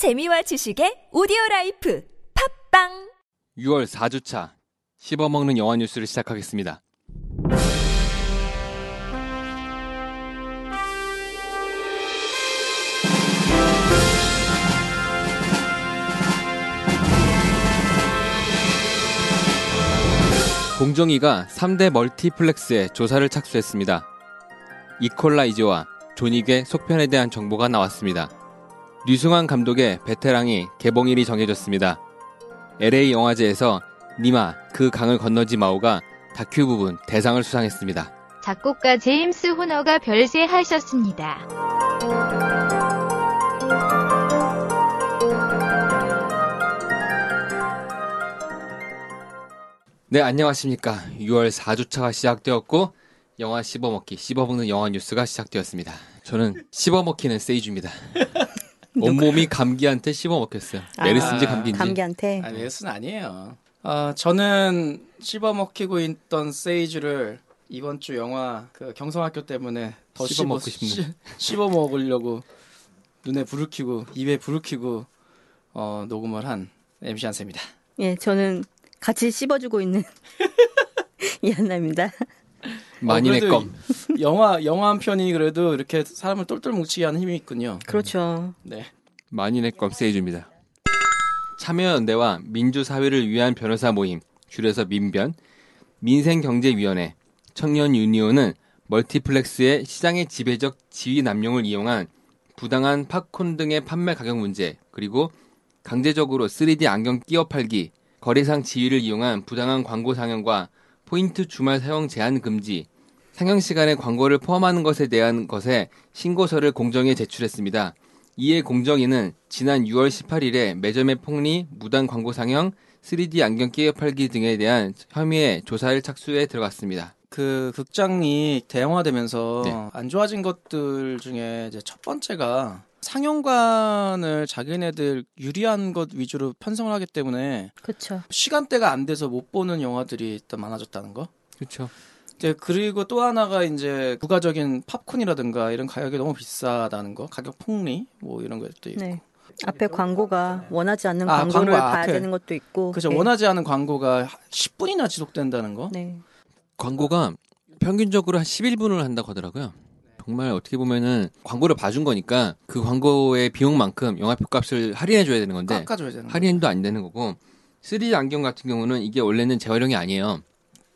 재미와 지식의 오디오 라이프 팟빵 6월 4주차 씹어먹는 영화 뉴스를 시작하겠습니다. 공정위가 3대 멀티플렉스에 조사를 착수했습니다. 이콜라이저와 존윅의 속편에 대한 정보가 나왔습니다. 류승환 감독의 베테랑이 개봉일이 정해졌습니다. LA 영화제에서 니마 그 강을 건너지 마오가 다큐 부분 대상을 수상했습니다. 작곡가 제임스 호너가 별세하셨습니다. 네, 안녕하십니까. 6월 4주차가 시작되었고 영화 씹어먹기, 씹어먹는 영화 뉴스가 시작되었습니다. 저는 씹어먹기는 세이주입니다. 온몸이 감기한테 씹어먹혔어요. 메르스인지 감기인지. 감기한테 아니, 예스는 아니에요. 아, 저는 씹어먹히고 있던 세이주를 이번 주 영화 그 경성학교 때문에 더 씹어먹고 씹어, 싶네. 씹- 씹어먹으려고 눈에 불을 켜고 입에 불을 켜고 어, 녹음을 한 MC 한세입니다. 예 저는 같이 씹어주고 있는 이한나입니다. 만인의 그래도 껌. 영화 영화 한 편이 그래도 이렇게 사람을 똘똘 뭉치게 하는 힘이 있군요. 그렇죠. 네. 만인의 껌 세이주입니다. 참여연대와 민주사회를 위한 변호사 모임, 줄여서 민변, 민생경제위원회, 청년유니온은 멀티플렉스의 시장의 지배적 지위 남용을 이용한 부당한 팝콘 등의 판매 가격 문제, 그리고 강제적으로 3D 안경 끼어 팔기, 거래상 지위를 이용한 부당한 광고 상영과 포인트 주말 사용 제한 금지, 상영 시간에 광고를 포함하는 것에 대한 것에 신고서를 공정에 제출했습니다. 이에 공정위는 지난 6월 18일에 매점의 폭리, 무단 광고 상영, 3D 안경 끼어 팔기 등에 대한 혐의에 조사를 착수해 들어갔습니다. 그 극장이 대형화되면서 네. 안 좋아진 것들 중에 이제 첫 번째가 상영관을 자기네들 유리한 것 위주로 편성을 하기 때문에 그렇죠. 시간대가 안 돼서 못 보는 영화들이 일단 많아졌다는 거. 그렇죠. 이제 그리고 또 하나가 이제 부가적인 팝콘이라든가 이런 가격이 너무 비싸다는 거, 가격 폭리 뭐 이런 것도 있고. 네. 앞에 광고가 원하지 않는 아, 광고를 광고 봐야 앞에. 되는 것도 있고. 그죠 네. 원하지 않은 광고가 10분이나 지속된다는 거. 네. 광고가 평균적으로 한 11분을 한다고 하더라고요. 정말 어떻게 보면은 광고를 봐준 거니까 그 광고의 비용만큼 영화표 값을 할인해 줘야 되는 건데 깎아줘야 되는 거. 할인도 안 되는 거고 3D 안경 같은 경우는 이게 원래는 재활용이 아니에요.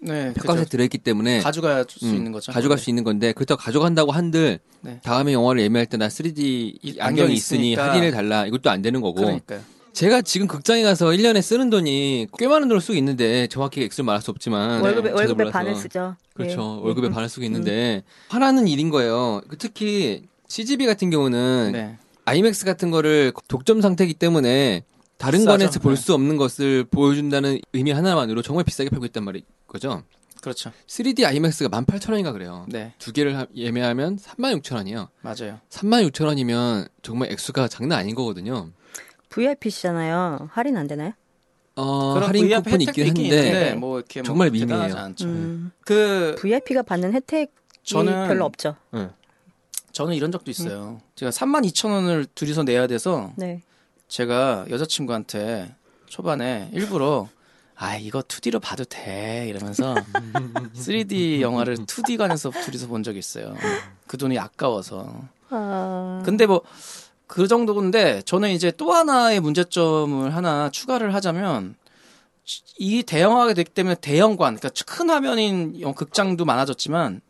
네, 그죠. 들어있기 때문에 가져갈 수 음, 있는 거죠. 가져갈 수 있는 건데 그렇다고 가져간다고 한들 네. 다음에 영화를 예매할 때 나 3D 이 안경이 안경이 있으니. 할인을 달라 이것도 안 되는 거고 그러니까요. 제가 지금 극장에 가서 1년에 쓰는 돈이 꽤 많은 돈을 쓰고 있는데 정확히 액수를 말할 수 없지만 월급에 월급의 몰라서. 반을 쓰죠. 그렇죠. 예. 월급에 음. 반을 쓰고 있는데 하나는 일인 거예요. 그 특히 CGV 같은 경우는 네. 아이맥스 같은 거를 독점 상태이기 때문에 다른 비싸죠. 관에서 볼 네. 수 없는 것을 보여준다는 의미 하나만으로 정말 비싸게 팔고 있단 말이 거죠. 그렇죠. 3D 아이맥스가 18,000원인가 그래요. 네, 두 개를 하- 예매하면 36,000원이에요. 맞아요. 36,000원이면 정말 액수가 장난 아닌 거거든요. VIP시잖아요. 할인 안 되나요? 어, 할인 VIP 쿠폰이 있긴 한데 있는데 뭐 이렇게 뭐 정말 대단하지 미미해요. 않죠. 음. 그 VIP가 받는 혜택이 저는 별로 없죠. 응. 저는 이런 적도 있어요. 제가 3만 2천 원을 둘이서 내야 돼서 네. 제가 여자친구한테 초반에 일부러 아 이거 2D로 봐도 돼 이러면서 3D 영화를 2D관에서 둘이서 본 적이 있어요. 그 돈이 아까워서. 아. 근데 뭐 그 정도인데 저는 이제 또 하나의 문제점을 하나 추가를 하자면 이 대형화가 됐기 때문에 대형관, 그러니까 큰 화면인 영- 극장도 많아졌지만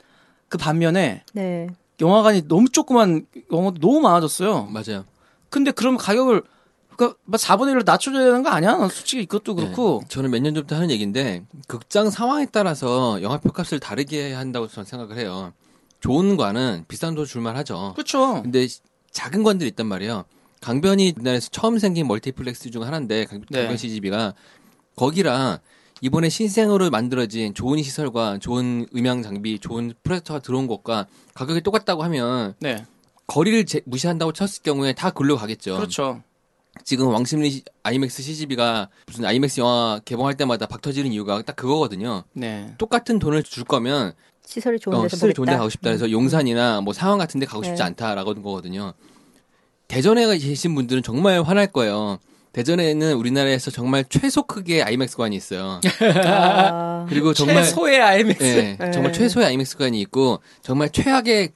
그 반면에 네. 영화관이 너무 조그만 영화도 너무 많아졌어요. 맞아요. 근데 그럼 가격을 그러니까 4분의 1로 낮춰줘야 되는 거 아니야? 솔직히 이것도 그렇고 네. 저는 몇 년 전부터 하는 얘기인데 극장 상황에 따라서 영화표 값을 다르게 한다고 저는 생각을 해요. 좋은 관은 비싼 돈 줄만 하죠. 그렇죠. 근데 시- 작은 관들이 있단 말이에요. 강변이 우리나라에서 처음 생긴 멀티플렉스 중 하나인데 강- 네. 강변 CGV가 거기랑 이번에 신생으로 만들어진 좋은 시설과 좋은 음향 장비, 좋은 프로젝터가 들어온 것과 가격이 똑같다고 하면 네, 거리를 제- 무시한다고 쳤을 경우에 다 글로 가겠죠. 그렇죠. 지금 왕십리 시- 아이맥스 CGV가 무슨 아이맥스 영화 개봉할 때마다 박 터지는 이유가 딱 그거거든요. 네, 똑같은 돈을 줄 거면 시설이 좋은 어, 데서 시설이 보겠다. 좋은 데 가고 싶다 해서 용산이나 뭐 상암 같은 데 가고 싶지 네. 않다라고 하는 거거든요. 대전에 계신 분들은 정말 화날 거예요. 대전에는 우리나라에서 정말 최소 크기의 아이맥스관이 있어요. 아, 그리고 정말 최소의 IMAX. 예, 네. 정말 최소의 아이맥스관이 있고 정말 최악의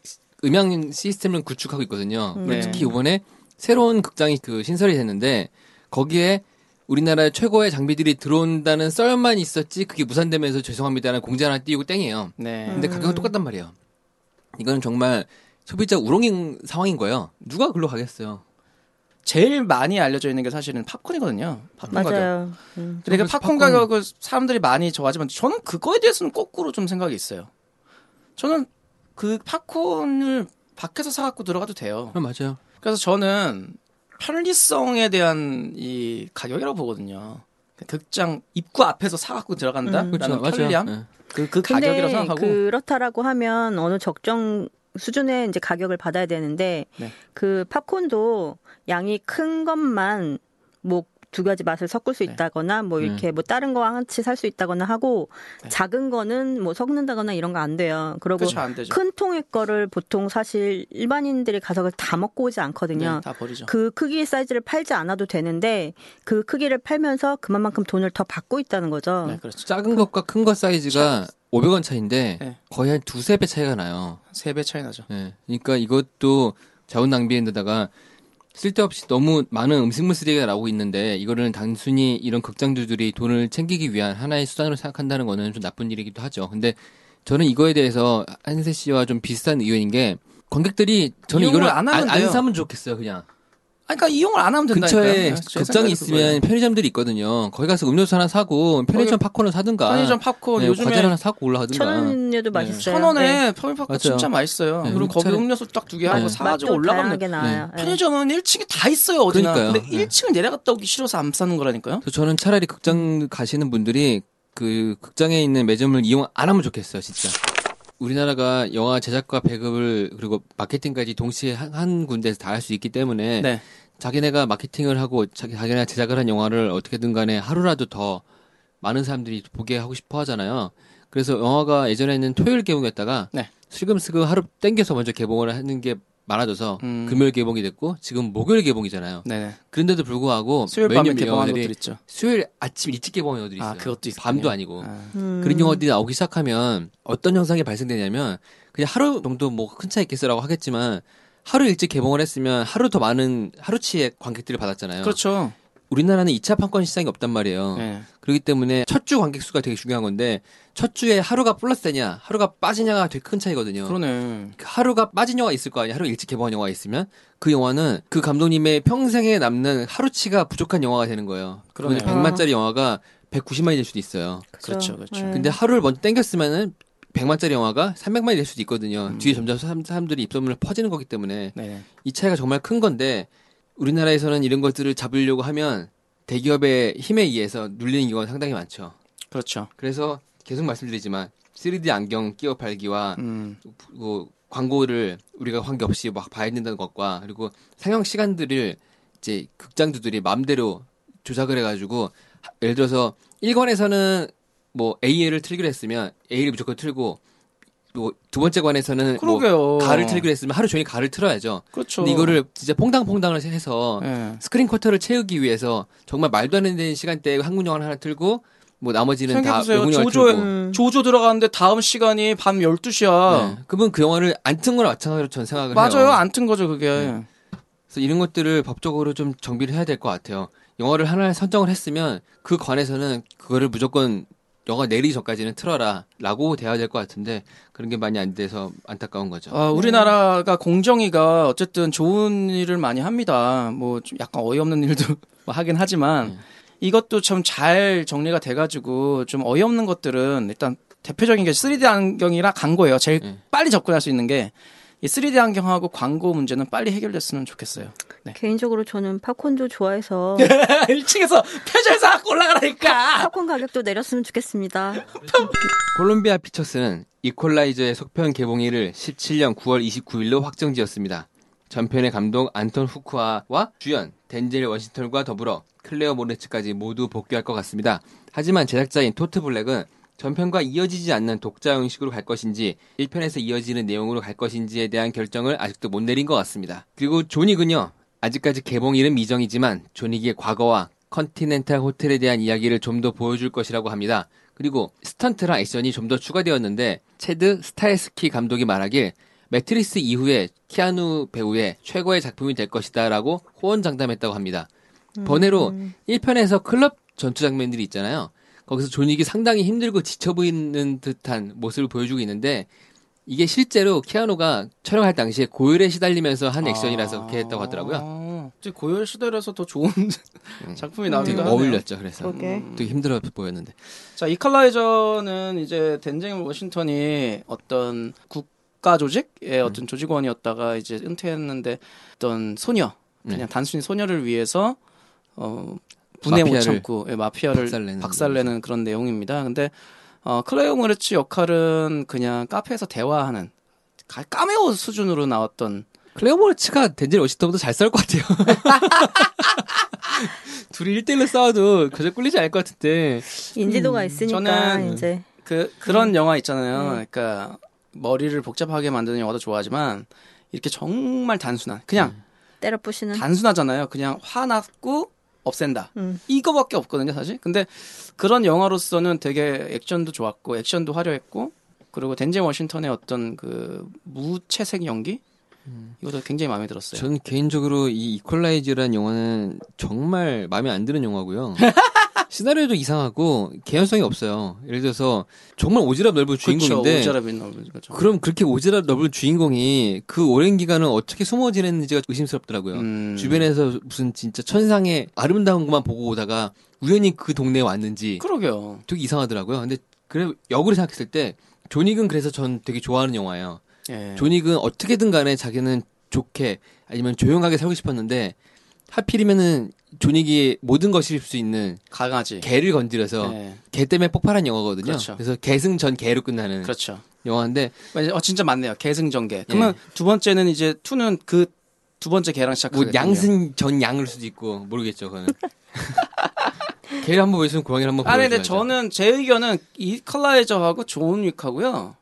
음향 시스템을 구축하고 있거든요. 그리고 네. 특히 이번에 새로운 극장이 그 신설이 됐는데 거기에 우리나라 최고의 장비들이 들어온다는 썰만 있었지 그게 무산되면서 죄송합니다라는 공지 하나 띄우고 땡이에요. 네. 근데 가격은 똑같단 말이에요. 이거는 정말 소비자 우롱인 상황인 거예요. 누가 글로 가겠어요? 제일 많이 알려져 있는 게 사실은 팝콘이거든요. 팝콘 가격. 맞아요. 음. 근데 그 그래서 팝콘 팝콘- 가격을 사람들이 많이 좋아하지만 저는 그거에 대해서는 거꾸로 좀 생각이 있어요. 저는 그 팝콘을 밖에서 사갖고 들어가도 돼요. 어, 맞아요. 그래서 저는 편리성에 대한 이 가격이라고 보거든요. 극장 입구 앞에서 사갖고 들어간다? 음. 그렇죠. 편리함? 예. 그, 그 가격이라고 생각하고. 그렇다라고 하면 어느 적정 수준의 이제 가격을 받아야 되는데 네. 그 팝콘도 양이 큰 것만 뭐 두 가지 맛을 섞을 수 네. 있다거나 뭐 이렇게 뭐 다른 거와 같이 살 수 있다거나 하고 네. 작은 거는 뭐 섞는다거나 이런 거 안 돼요. 그리고 그렇죠. 안. 큰 통의 거를 보통 사실 일반인들이 가서 다 먹고 오지 않거든요. 네, 다 버리죠. 그 크기의 사이즈를 팔지 않아도 되는데 그 크기를 팔면서 그만큼 돈을 더 받고 있다는 거죠. 네, 그렇죠. 작은 것과 큰 것 사이즈가 500원 차인데 네. 거의 한 두세 배 차이가 나요. 세 배 차이 나죠. 예. 그러니까 이것도 자원 낭비인데다가 쓸데없이 너무 많은 음식물 쓰레기가 나오고 있는데 이거를 단순히 이런 극장주들이 돈을 챙기기 위한 하나의 수단으로 생각한다는 거는 좀 나쁜 일이기도 하죠. 근데 저는 이거에 대해서 한세 씨와 좀 비슷한 의견인 게 관객들이 저는 이거를 안 안, 하면 안. 사면 좋겠어요, 그냥. 아니, 그러니까 이용을 안 하면 된다니까요. 근처에 네, 제 극장이 있으면 그거예요. 편의점들이 있거든요. 거기 가서 음료수 하나 사고 편의점 팝콘을 사든가. 편의점 팝콘 네, 요즘에 과자 하나 사고 올라가든가. 천 원에도 맛있어요. 천 원에 네. 편의점 팝콘 맞아요. 진짜 맛있어요. 네, 그리고 거기 음료수 딱 두 개 하고 네. 사가지고 올라가면. 네. 편의점은 1층에 다 있어요, 어디나. 그러니까요. 근데 네. 1층을 내려갔다 오기 싫어서 안 사는 거라니까요. 그래서 저는 차라리 극장 가시는 분들이 그 극장에 있는 매점을 이용 안 하면 좋겠어요, 진짜. 우리나라가 영화 제작과 배급을 그리고 마케팅까지 동시에 한, 한 군데에서 다 할 수 있기 때문에 네. 자기네가 마케팅을 하고 자기 자기네가 제작을 한 영화를 어떻게든 간에 하루라도 더 많은 사람들이 보게 하고 싶어 하잖아요. 그래서 영화가 예전에는 토요일 개봉이었다가 네. 슬금슬금 하루 땡겨서 먼저 개봉을 하는 게 많아져서 음. 금요일 개봉이 됐고 지금 목요일 개봉이잖아요. 네네. 그런데도 불구하고 수요일 밤에 영화들이 것들 있죠. 수요일 아침 일찍 개봉한 영화들이 있어요. 아, 그것도 있어요. 밤도 아니고. 음. 그런 영화들이 나오기 시작하면 어떤 현상이 발생되냐면 그냥 하루 정도 뭐 큰 차이 있겠어라고 하겠지만 하루 일찍 개봉을 했으면 하루 더 많은 하루치의 관객들을 받았잖아요. 그렇죠. 우리나라는 2차 판권 시장이 없단 말이에요. 네. 그렇기 때문에 첫 주 관객 수가 되게 중요한 건데 첫 주에 하루가 플러스 되냐, 하루가 빠지냐가 되게 큰 차이거든요. 그러네. 그 하루가 빠진 영화 있을 거 아니야. 하루 일찍 개봉한 영화가 있으면 그 영화는 그 감독님의 평생에 남는 하루치가 부족한 영화가 되는 거예요. 그러면 100만짜리 영화가 190만이 될 수도 있어요. 그렇죠, 그렇죠. 네. 근데 하루를 먼저 땡겼으면은 100만짜리 영화가 300만이 될 수도 있거든요. 뒤에 점점 사람, 사람들이 입소문을 퍼지는 거기 때문에 네. 이 차이가 정말 큰 건데 우리나라에서는 이런 것들을 잡으려고 하면 대기업의 힘에 의해서 눌리는 경우가 상당히 많죠. 그렇죠. 그래서 계속 말씀드리지만 3D 안경 끼워 팔기와 음. 그 광고를 우리가 관계 없이 막 봐야 된다는 것과 그리고 상영 시간들을 이제 극장주들이 마음대로 조작을 해가지고 하- 예를 들어서 1관에서는 뭐 A를 틀기로 했으면 A를 무조건 틀고 또두 번째 관에서는 뭐. 가를 틀기로 했으면 하루 종일 가를 틀어야죠. 그렇죠. 근데 이거를 진짜 퐁당퐁당을 해서 예. 스크린 쿼터를 채우기 위해서 정말 말도 안 되는 시간대에 한국 영화를 하나 틀고 뭐 나머지는 다 조조에, 틀고 음. 조조 들어가는데 다음 시간이 밤 12시야. 네. 그분 그 영화를 안 튼 거나 마찬가지로 전 생각을 맞아요. 해요. 안 튼 거죠, 그게. 네. 그래서 이런 것들을 법적으로 좀 정비를 해야 될 것 같아요. 영화를 하나 선정을 했으면 그 관에서는 그거를 무조건 영화 내리기 전까지는 틀어라 라고 돼야 될 것 같은데 그런 게 많이 안 돼서 안타까운 거죠. 아, 우리나라가 공정위가 어쨌든 좋은 일을 많이 합니다. 뭐 좀 약간 어이없는 일도 뭐 하긴 하지만 네. 이것도 좀잘 정리가 돼가지고 좀 어이없는 것들은 일단 대표적인 게 3D 안경이라 광고예요. 제일 네. 빨리 접근할 수 있는 게 이 3D 안경하고 광고 문제는 빨리 해결됐으면 좋겠어요. 네. 개인적으로 저는 팝콘도 좋아해서 1층에서 표절 사갖고 올라가라니까. 팝콘 가격도 내렸으면 좋겠습니다. 콜롬비아 피처스는 이퀄라이저의 속편 개봉일을 17년 9월 29일로 확정지었습니다. 전편의 감독 안톤 후쿠아와 주연 덴젤 워싱턴과 더불어 클레어 모레츠까지 모두 복귀할 것 같습니다. 하지만 제작자인 토드 블랙은 전편과 이어지지 않는 독자 형식으로 갈 것인지 1편에서 이어지는 내용으로 갈 것인지에 대한 결정을 아직도 못 내린 것 같습니다. 그리고 존윅은요. 아직까지 개봉일은 미정이지만 존윅의 과거와 컨티넨탈 호텔에 대한 이야기를 좀 더 보여줄 것이라고 합니다. 그리고 스턴트랑 액션이 좀 더 추가되었는데 채드 스타헬스키 감독이 말하길 매트릭스 이후에 키아누 배우의 최고의 작품이 될 것이다 라고 호언장담했다고 합니다. 번외로 1편에서 클럽 전투 장면들이 있잖아요. 거기서 존윅이 상당히 힘들고 지쳐 보이는 듯한 모습을 보여주고 있는데 이게 실제로 키아누가 촬영할 당시에 고열에 시달리면서 한 액션이라서 그렇게 했다고 하더라고요. 아, 이제 고열 시대라서 더 좋은 작품이 되게 나오기도 하네요. 어울렸죠. 그래서 그러게. 되게 힘들어 보였는데. 자, 이퀄라이저는 이제 덴젤 워싱턴이 어떤 국가 음. 조직의 어떤 조직원이었다가 이제 은퇴했는데 어떤 소녀, 그냥 네. 단순히 소녀를 위해서 어 분해 못 참고 예, 마피아를 박살내는 박살내는 그런 내용입니다. 근데 어 클레오 모레츠 역할은 그냥 카페에서 대화하는 가- 까메오 수준으로 나왔던 클레오 모르츠가 덴젤 워싱턴보다 잘 싸울 것 같아요. 둘이 1대1로 싸워도 그저 꿀리지 않을 것 같은데. 인지도가 있으니까 저는 이제 그 그런 영화 있잖아요. 그러니까 머리를 복잡하게 만드는 영화도 좋아하지만 이렇게 정말 단순한 그냥 때려 부시는 단순하잖아요. 그냥 화났고 없앤다. 음. 이거밖에 없거든요, 사실. 근데 그런 영화로서는 되게 액션도 좋았고 액션도 화려했고 그리고 덴젤 워싱턴의 어떤 그 무채색 연기 이것도 굉장히 마음에 들었어요. 전 개인적으로 이 이퀄라이저라는 영화는 정말 마음에 안 드는 영화고요. 시나리오도 이상하고 개연성이 없어요. 예를 들어서 정말 오지랖 넓은 주인공인데 그렇죠. 오자라빈 나오는 거죠. 그럼 그렇게 오지랖 넓은 주인공이 그 오랜 기간은 어떻게 숨어 지냈는지가 의심스럽더라고요. 음. 주변에서 무슨 진짜 천상의 아름다운 것만 보고 오다가 우연히 그 동네에 왔는지 그러게요. 되게 이상하더라고요. 근데 그래 역으로 생각했을 때 존윅은 그래서 전 되게 좋아하는 영화예요. 예. 존윅은 어떻게든 간에 자기는 좋게 아니면 조용하게 살고 싶었는데 하필이면은 존윅이 모든 것일 수 있는 강아지. 개를 건드려서 예. 개 때문에 폭발한 영화거든요. 그렇죠. 그래서 계승전 개로 끝나는 그렇죠. 영화인데 어 진짜 맞네요. 계승전 개. 그러면 두 번째는 이제 투는 그 두 번째 개랑 뭐 시작하거든요. 양승 전 양일 수도 있고 모르겠죠. 그거는 개를 한번 보여주면 고양이를 한번 아니 보여줘야죠. 근데 저는 제 의견은 이퀄라이저하고 존 윅하고요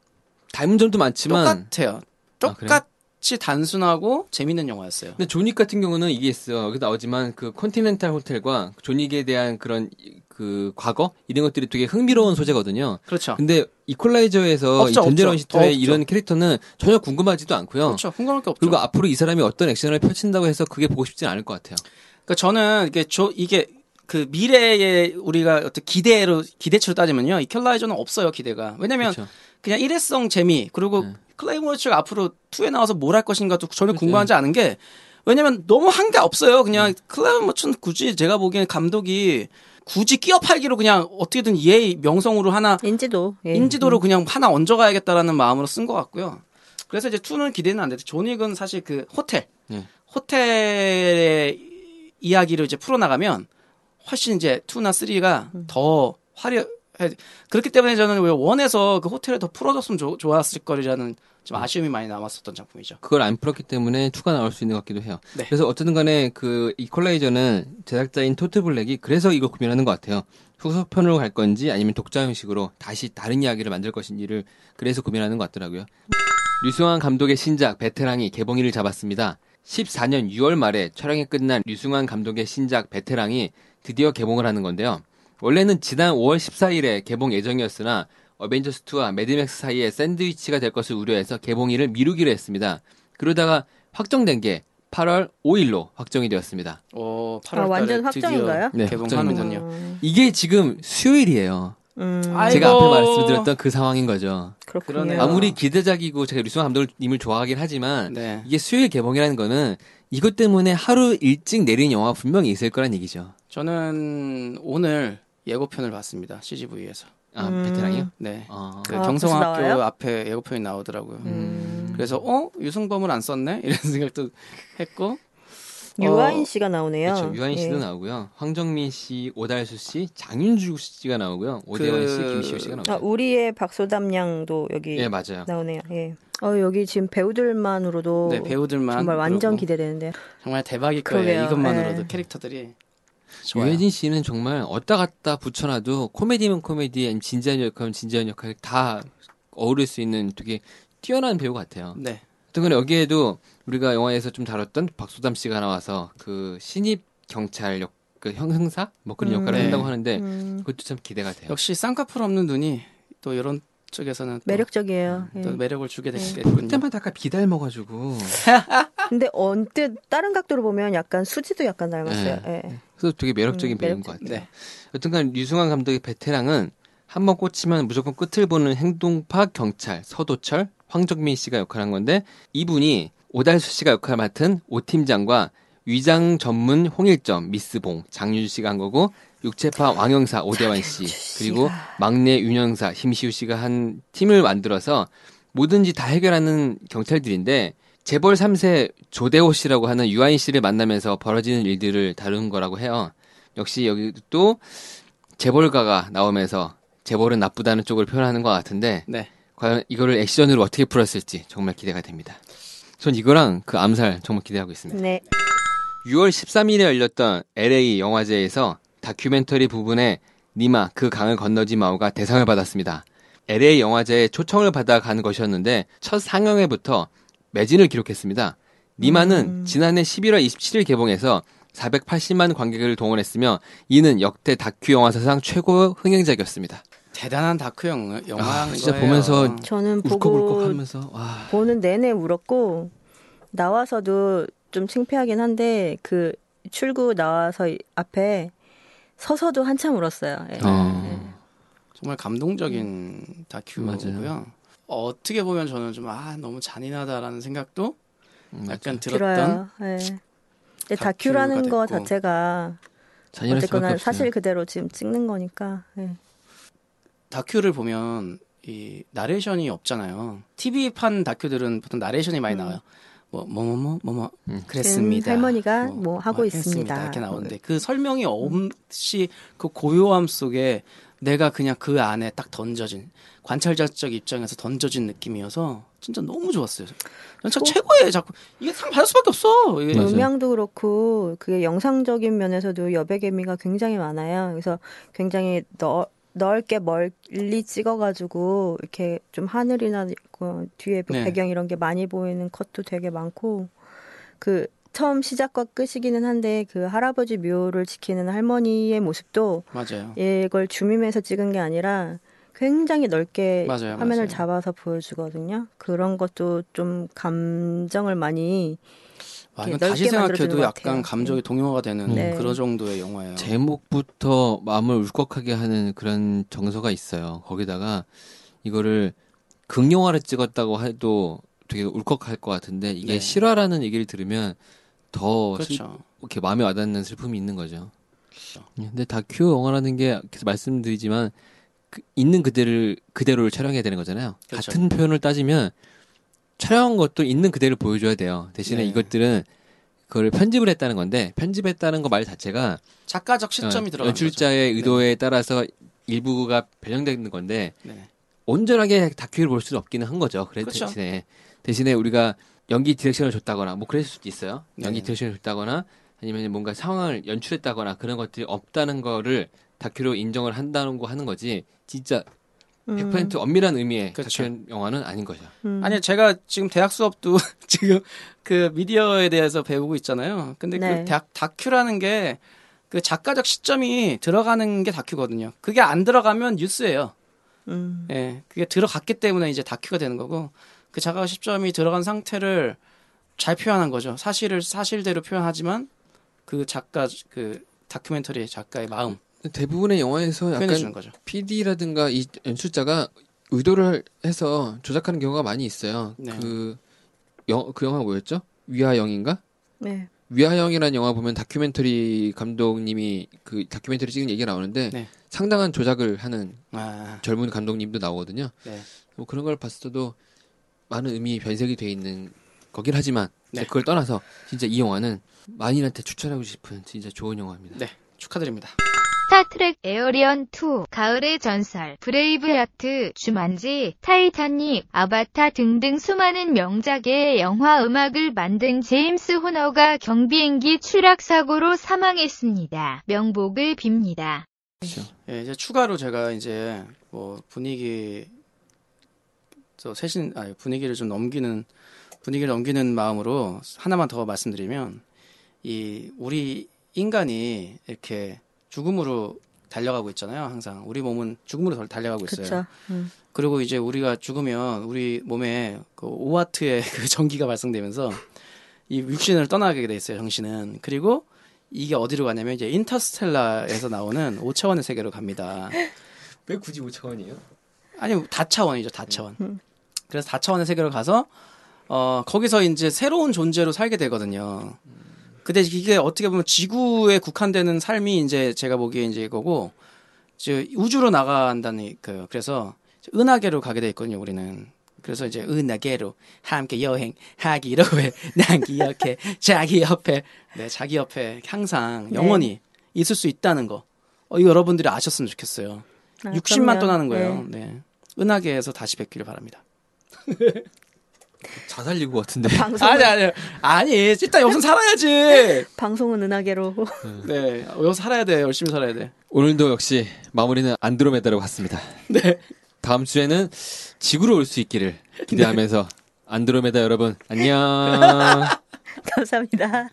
닮은 점도 많지만 똑같아요. 아, 그래요? 똑 같이 단순하고 재밌는 영화였어요. 근데 존윅 같은 경우는 이게 있어요. 여기 나오지만 그 컨티넨탈 호텔과 존윅에 대한 그런 이- 그 과거 이런 것들이 되게 흥미로운 소재거든요. 그렇죠. 근데 이퀄라이저에서 더 없죠. 이런 캐릭터는 전혀 궁금하지도 않고요. 그렇죠. 궁금할 게 없죠. 그리고 앞으로 이 사람이 어떤 액션을 펼친다고 해서 그게 보고 싶진 않을 것 같아요. 그러니까 저는 이게 저 이게 그 미래에 우리가 어떤 기대로 기대치로 따지면요. 이퀄라이저는 없어요 기대가. 왜냐면 그렇죠. 그냥 일회성 재미 그리고 네. 클로이 모레츠가 앞으로 2에 나와서 뭘 할 것인가도 전혀 그렇죠. 궁금하지 않은 게 왜냐면 너무 한 게 없어요. 그냥 네. 클로이 모레츠는 굳이 제가 보기엔 감독이 굳이 끼어 팔기로 그냥 어떻게든 얘 명성으로 하나 인지도 예. 인지도를 그냥 하나 얹어가야겠다라는 마음으로 쓴 것 같고요. 그래서 이제 2는 기대는 안 되죠. 존윅은 사실 그 호텔, 네. 호텔의 이야기를 이제 풀어나가면 훨씬 이제 2나 3가 더 화려, 그렇기 때문에 저는 왜 원에서 그 호텔을 더 풀어줬으면 좋- 좋았을 거리라는 좀 아쉬움이 많이 남았었던 작품이죠. 그걸 안 풀었기 때문에 투가 나올 수 있는 것 같기도 해요. 네. 그래서 어쨌든 간에 그 이퀄라이저는 제작자인 토트 블랙이 그래서 이걸 고민하는 것 같아요. 후속편으로 갈 건지 아니면 독자 형식으로 다시 다른 이야기를 만들 것인지를 그래서 고민하는 것 같더라고요. 류승환 감독의 신작 베테랑이 개봉일을 잡았습니다. 14년 6월 말에 촬영이 끝난 류승환 감독의 신작 베테랑이 드디어 개봉을 하는 건데요. 원래는 지난 5월 14일에 개봉 예정이었으나 어벤져스2와 매드맥스 사이에 샌드위치가 될 것을 우려해서 개봉일을 미루기로 했습니다. 그러다가 확정된 게 8월 5일로 확정이 되었습니다. 어, 8월 아, 완전 확정인가요? 네, 개봉하는군요. 음, 이게 지금 수요일이에요. 음, 아이고. 제가 앞에 말씀드렸던 그 상황인 거죠. 그렇군요. 그러네요. 아무리 기대작이고 제가 류승환 감독님을 좋아하긴 하지만 네. 이게 수요일 개봉이라는 거는 이것 때문에 하루 일찍 내린 영화 분명히 있을 거란 얘기죠. 저는 오늘 예고편을 봤습니다. CGV에서. 아, 음. 베테랑이요? 네. 어. 그 아, 경성학교? 앞에 예고편이 나오더라고요. 음. 그래서 어 유승범을 안 썼네 이런 생각도 했고 유아인 어, 씨가 나오네요. 그렇죠. 유아인 씨도 예. 나오고요. 황정민 씨, 오달수 씨, 장윤주 씨가 나오고요. 오대원 씨, 그- 김시호 씨가 나오죠. 아, 우리의 박소담 양도 여기 예, 맞아요. 나오네요. 예. 어, 여기 지금 배우들만으로도 네 배우들만 정말 완전 기대되는데. 정말 대박일 거예요. 그러게요. 이것만으로도 예. 캐릭터들이 좋아요. 유해진 씨는 정말 어디다 갖다 붙여놔도 코미디면 코미디, 진지한 역할은 진지한 역할 다 어우를 수 있는 되게 뛰어난 배우 같아요. 네. 어떤 여기에도 우리가 영화에서 좀 다뤘던 박소담 씨가 나와서 그 신입 경찰 역, 그 형사 뭐 그런 음. 역할을 네. 한다고 하는데 음, 그것도 참 기대가 돼요. 역시 쌍꺼풀 없는 눈이 또 이런 쪽에서는 또, 매력적이에요. 예. 또 매력을 주게 네. 됐군요. 그때마다 약간 비닮아가지고 근데 언뜻 다른 각도로 보면 약간 수지도 약간 닮았어요. 네. 예. 그래서 되게 매력적인 음, 배우인 것 같아요. 네. 여튼간 유승환 감독의 베테랑은 한 번 꽂히면 무조건 끝을 보는 행동파 경찰 서도철 황정민 씨가 역할한 건데 이분이 오달수 씨가 역할 맡은 오 팀장과 위장 전문 홍일점 미스봉 장윤 씨가 한 거고 육체파 왕영사 오대환 씨 그리고 막내 윤영사 심시우 씨가 한 팀을 만들어서 뭐든지 다 해결하는 경찰들인데 재벌 3세 조대호 씨라고 하는 유아인 씨를 만나면서 벌어지는 일들을 다룬 거라고 해요. 역시 여기 또 재벌가가 나오면서 재벌은 나쁘다는 쪽을 표현하는 것 같은데 네. 과연 이거를 액션으로 어떻게 풀었을지 정말 기대가 됩니다. 전 이거랑 그 암살 정말 기대하고 있습니다. 네. 6월 13일에 열렸던 LA 영화제에서 다큐멘터리 부분에 니마 그 강을 건너지 마오가 대상을 받았습니다. LA 영화제에 초청을 받아 간 것이었는데 첫 상영회부터 매진을 기록했습니다. 니마는 지난해 11월 27일 개봉해서 480만 관객을 동원했으며 이는 역대 다큐 영화 사상 최고 흥행작이었습니다. 대단한 다큐 영, 영화인 아, 진짜 거예요. 보면서 저는 보고 울컥울컥하면서 와 보는 내내 울었고 나와서도 좀 창피하긴 한데 그 출구 나와서 이- 앞에 서서도 한참 울었어요. 예. 어. 정말 감동적인 다큐고요. 어떻게 보면 저는 좀 아 너무 잔인하다라는 생각도 음, 약간 들어요. 들었던 예. 근데 다큐가 다큐라는 거 됐고. 자체가 어쨌거나. 사실 그대로 지금 찍는 거니까. 예. 다큐를 보면 이 나레이션이 없잖아요. TV판 다큐들은 보통 나레이션이 많이 음. 나와요. 뭐 뭐뭐 뭐 뭐 뭐 음. 그랬습니다. 할머니가 뭐 하고. 있습니다. 이렇게 나오는데 그 설명이 없이 그 고요함 속에 내가 그냥 그 안에 딱 던져진 관찰자적 입장에서 던져진 느낌이어서 진짜 너무 좋았어요. 진짜 최고의 작품. 이게 상 받을 수밖에 없어. 이게. 음향도 그렇고 그게 영상적인 면에서도 여백 의미가 굉장히 많아요. 그래서 굉장히 넓, 넓게 멀리 찍어가지고 이렇게 좀 하늘이나 그 뒤에 네. 배경 이런 게 많이 보이는 컷도 되게 많고 그 처음 시작과 끝이기는 한데 그 할아버지 묘를 지키는 할머니의 모습도 맞아요. 이걸 줌임해서 찍은 게 아니라 굉장히 넓게 맞아요, 화면을 맞아요. 잡아서 보여주거든요. 그런 것도 좀 감정을 많이 와, 이렇게 이건 다시 넓게 생각해도 약간. 감정이 동요가 되는 네. 그런 정도의 영화예요. 제목부터 마음을 울컥하게 하는 그런 정서가 있어요. 거기다가 이거를 극영화를 찍었다고 해도 되게 울컥할 것 같은데 이게 네. 실화라는 얘기를 들으면 더 슬- 그렇죠. 이렇게 마음에 와닿는 슬픔이 있는 거죠. 그렇죠. 근데 다큐 영화라는 게 계속 말씀드리지만 그 있는 그대를 그대로를 촬영해야 되는 거잖아요. 그렇죠. 같은 표현을 따지면 촬영한 것도 있는 그대로 보여줘야 돼요. 대신에 네. 이것들은 그걸 편집을 했다는 건데 편집했다는 거 말 자체가 작가적 시점이 어, 들어가는 연출자의 거죠. 의도에 따라서 일부가 변형되는 건데 네. 네. 온전하게 다큐를 볼 수는 없기는 한 거죠. 그래 그렇죠. 대신에 대신에 우리가 연기 디렉션을 줬다거나 뭐 그랬을 수도 있어요. 연기 네. 디렉션을 줬다거나 아니면 뭔가 상황을 연출했다거나 그런 것들이 없다는 거를 다큐로 인정을 한다는 거 하는 거지. 진짜 100% 엄밀한 의미의 그렇죠. 다큐 영화는 아닌 거죠. 음. 아니 제가 지금 대학 수업도 지금 그 미디어에 대해서 배우고 있잖아요. 근데 네. 그 대학 다큐라는 게 그 작가적 시점이 들어가는 게 다큐거든요. 그게 안 들어가면 뉴스예요. 음. 예, 그게 들어갔기 때문에 이제 다큐가 되는 거고 그 작가적 시점이 들어간 상태를 잘 표현한 거죠. 사실을 사실대로 표현하지만 그 작가 그 다큐멘터리 작가의 마음 대부분의 영화에서 약간 거죠. PD라든가 이 연출자가 의도를 해서 조작하는 경우가 많이 있어요. 네. 그, 영, 그 영화 뭐였죠? 위아영인가? 네. 위아영이라는 영화 보면 다큐멘터리 감독님이 그 다큐멘터리 찍은 얘기가 나오는데 네. 상당한 조작을 하는 아, 젊은 감독님도 나오거든요. 네. 뭐 그런 걸 봤을 때도 많은 의미 변색이 돼 있는 거긴 하지만 네. 그걸 떠나서 진짜 이 영화는 만인한테 추천하고 싶은 진짜 좋은 영화입니다. 네, 축하드립니다. 스타트렉 에이리언 2, 가을의 전설, 브레이브하트, 주만지, 타이타닉, 아바타 등등 수많은 명작의 영화 음악을 만든 제임스 호너가 경비행기 추락 사고로 사망했습니다. 명복을 빕니다. 예, 이제 추가로 제가 이제 뭐 분위기 저 세신 아 분위기를 좀 넘기는 분위기를 넘기는 마음으로 하나만 더 말씀드리면 이 우리 인간이 이렇게 죽음으로 달려가고 있잖아요. 항상 우리 몸은 죽음으로 달- 달려가고 있어요. 그렇죠. 음. 그리고 이제 우리가 죽으면 우리 몸에 그 5와트의 그 전기가 발생되면서 이 육신을 떠나게 돼 있어요, 정신은. 그리고 이게 어디로 가냐면 이제 인터스텔라에서 나오는 5차원의 세계로 갑니다. 왜 굳이 5차원이에요? 아니 다차원이죠, 다차원. 그래서 다차원의 세계로 가서 어 거기서 이제 새로운 존재로 살게 되거든요. 근데 이게 어떻게 보면 지구에 국한되는 삶이 이제 제가 보기에 이제 이거고 이제 우주로 나간다는 그 그래서 은하계로 가게 돼 있거든요, 우리는. 그래서 이제 은하계로 함께 여행하기로 해. 난 기억해. 자기 옆에. 네, 자기 옆에 항상 영원히 있을 수 있다는 거. 어, 이거 여러분들이 아셨으면 좋겠어요. 아, 60만 그럼요. 떠나는 거예요. 네. 네. 은하계에서 다시 뵙기를 바랍니다. 자살 예고 같은데. 방송은, 아니, 아니, 아니, 일단 여기서 살아야지! 방송은 은하계로. 네, 여기서 살아야 돼. 열심히 살아야 돼. 오늘도 역시 마무리는 안드로메다로 갔습니다. 네. 다음 주에는 지구로 올 수 있기를 기대하면서 안드로메다 여러분 안녕. 감사합니다.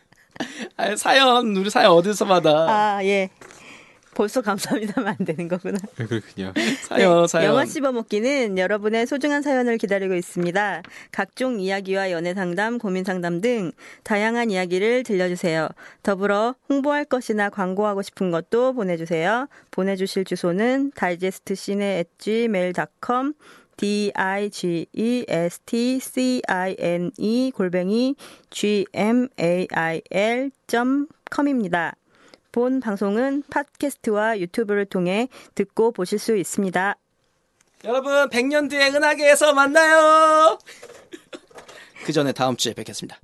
아, 사연, 우리 사연 어디서 받아? 아, 예. 벌써 감사합니다면 안 되는 거구나. 그렇군요. 사연, 네, 사연. 영화 씹어먹기는 여러분의 소중한 사연을 기다리고 있습니다. 각종 이야기와 연애 상담, 고민 상담 등 다양한 이야기를 들려주세요. 더불어 홍보할 것이나 광고하고 싶은 것도 보내주세요. 보내주실 주소는 다이제스트 시네 gmail.com d-i-g-e-s-t-c-i-n-e 골뱅이 gmail.com입니다. 본 방송은 팟캐스트와 유튜브를 통해 듣고 보실 수 있습니다. 여러분, 100년 뒤에 은하계에서 만나요! 그 전에 다음 주에 뵙겠습니다.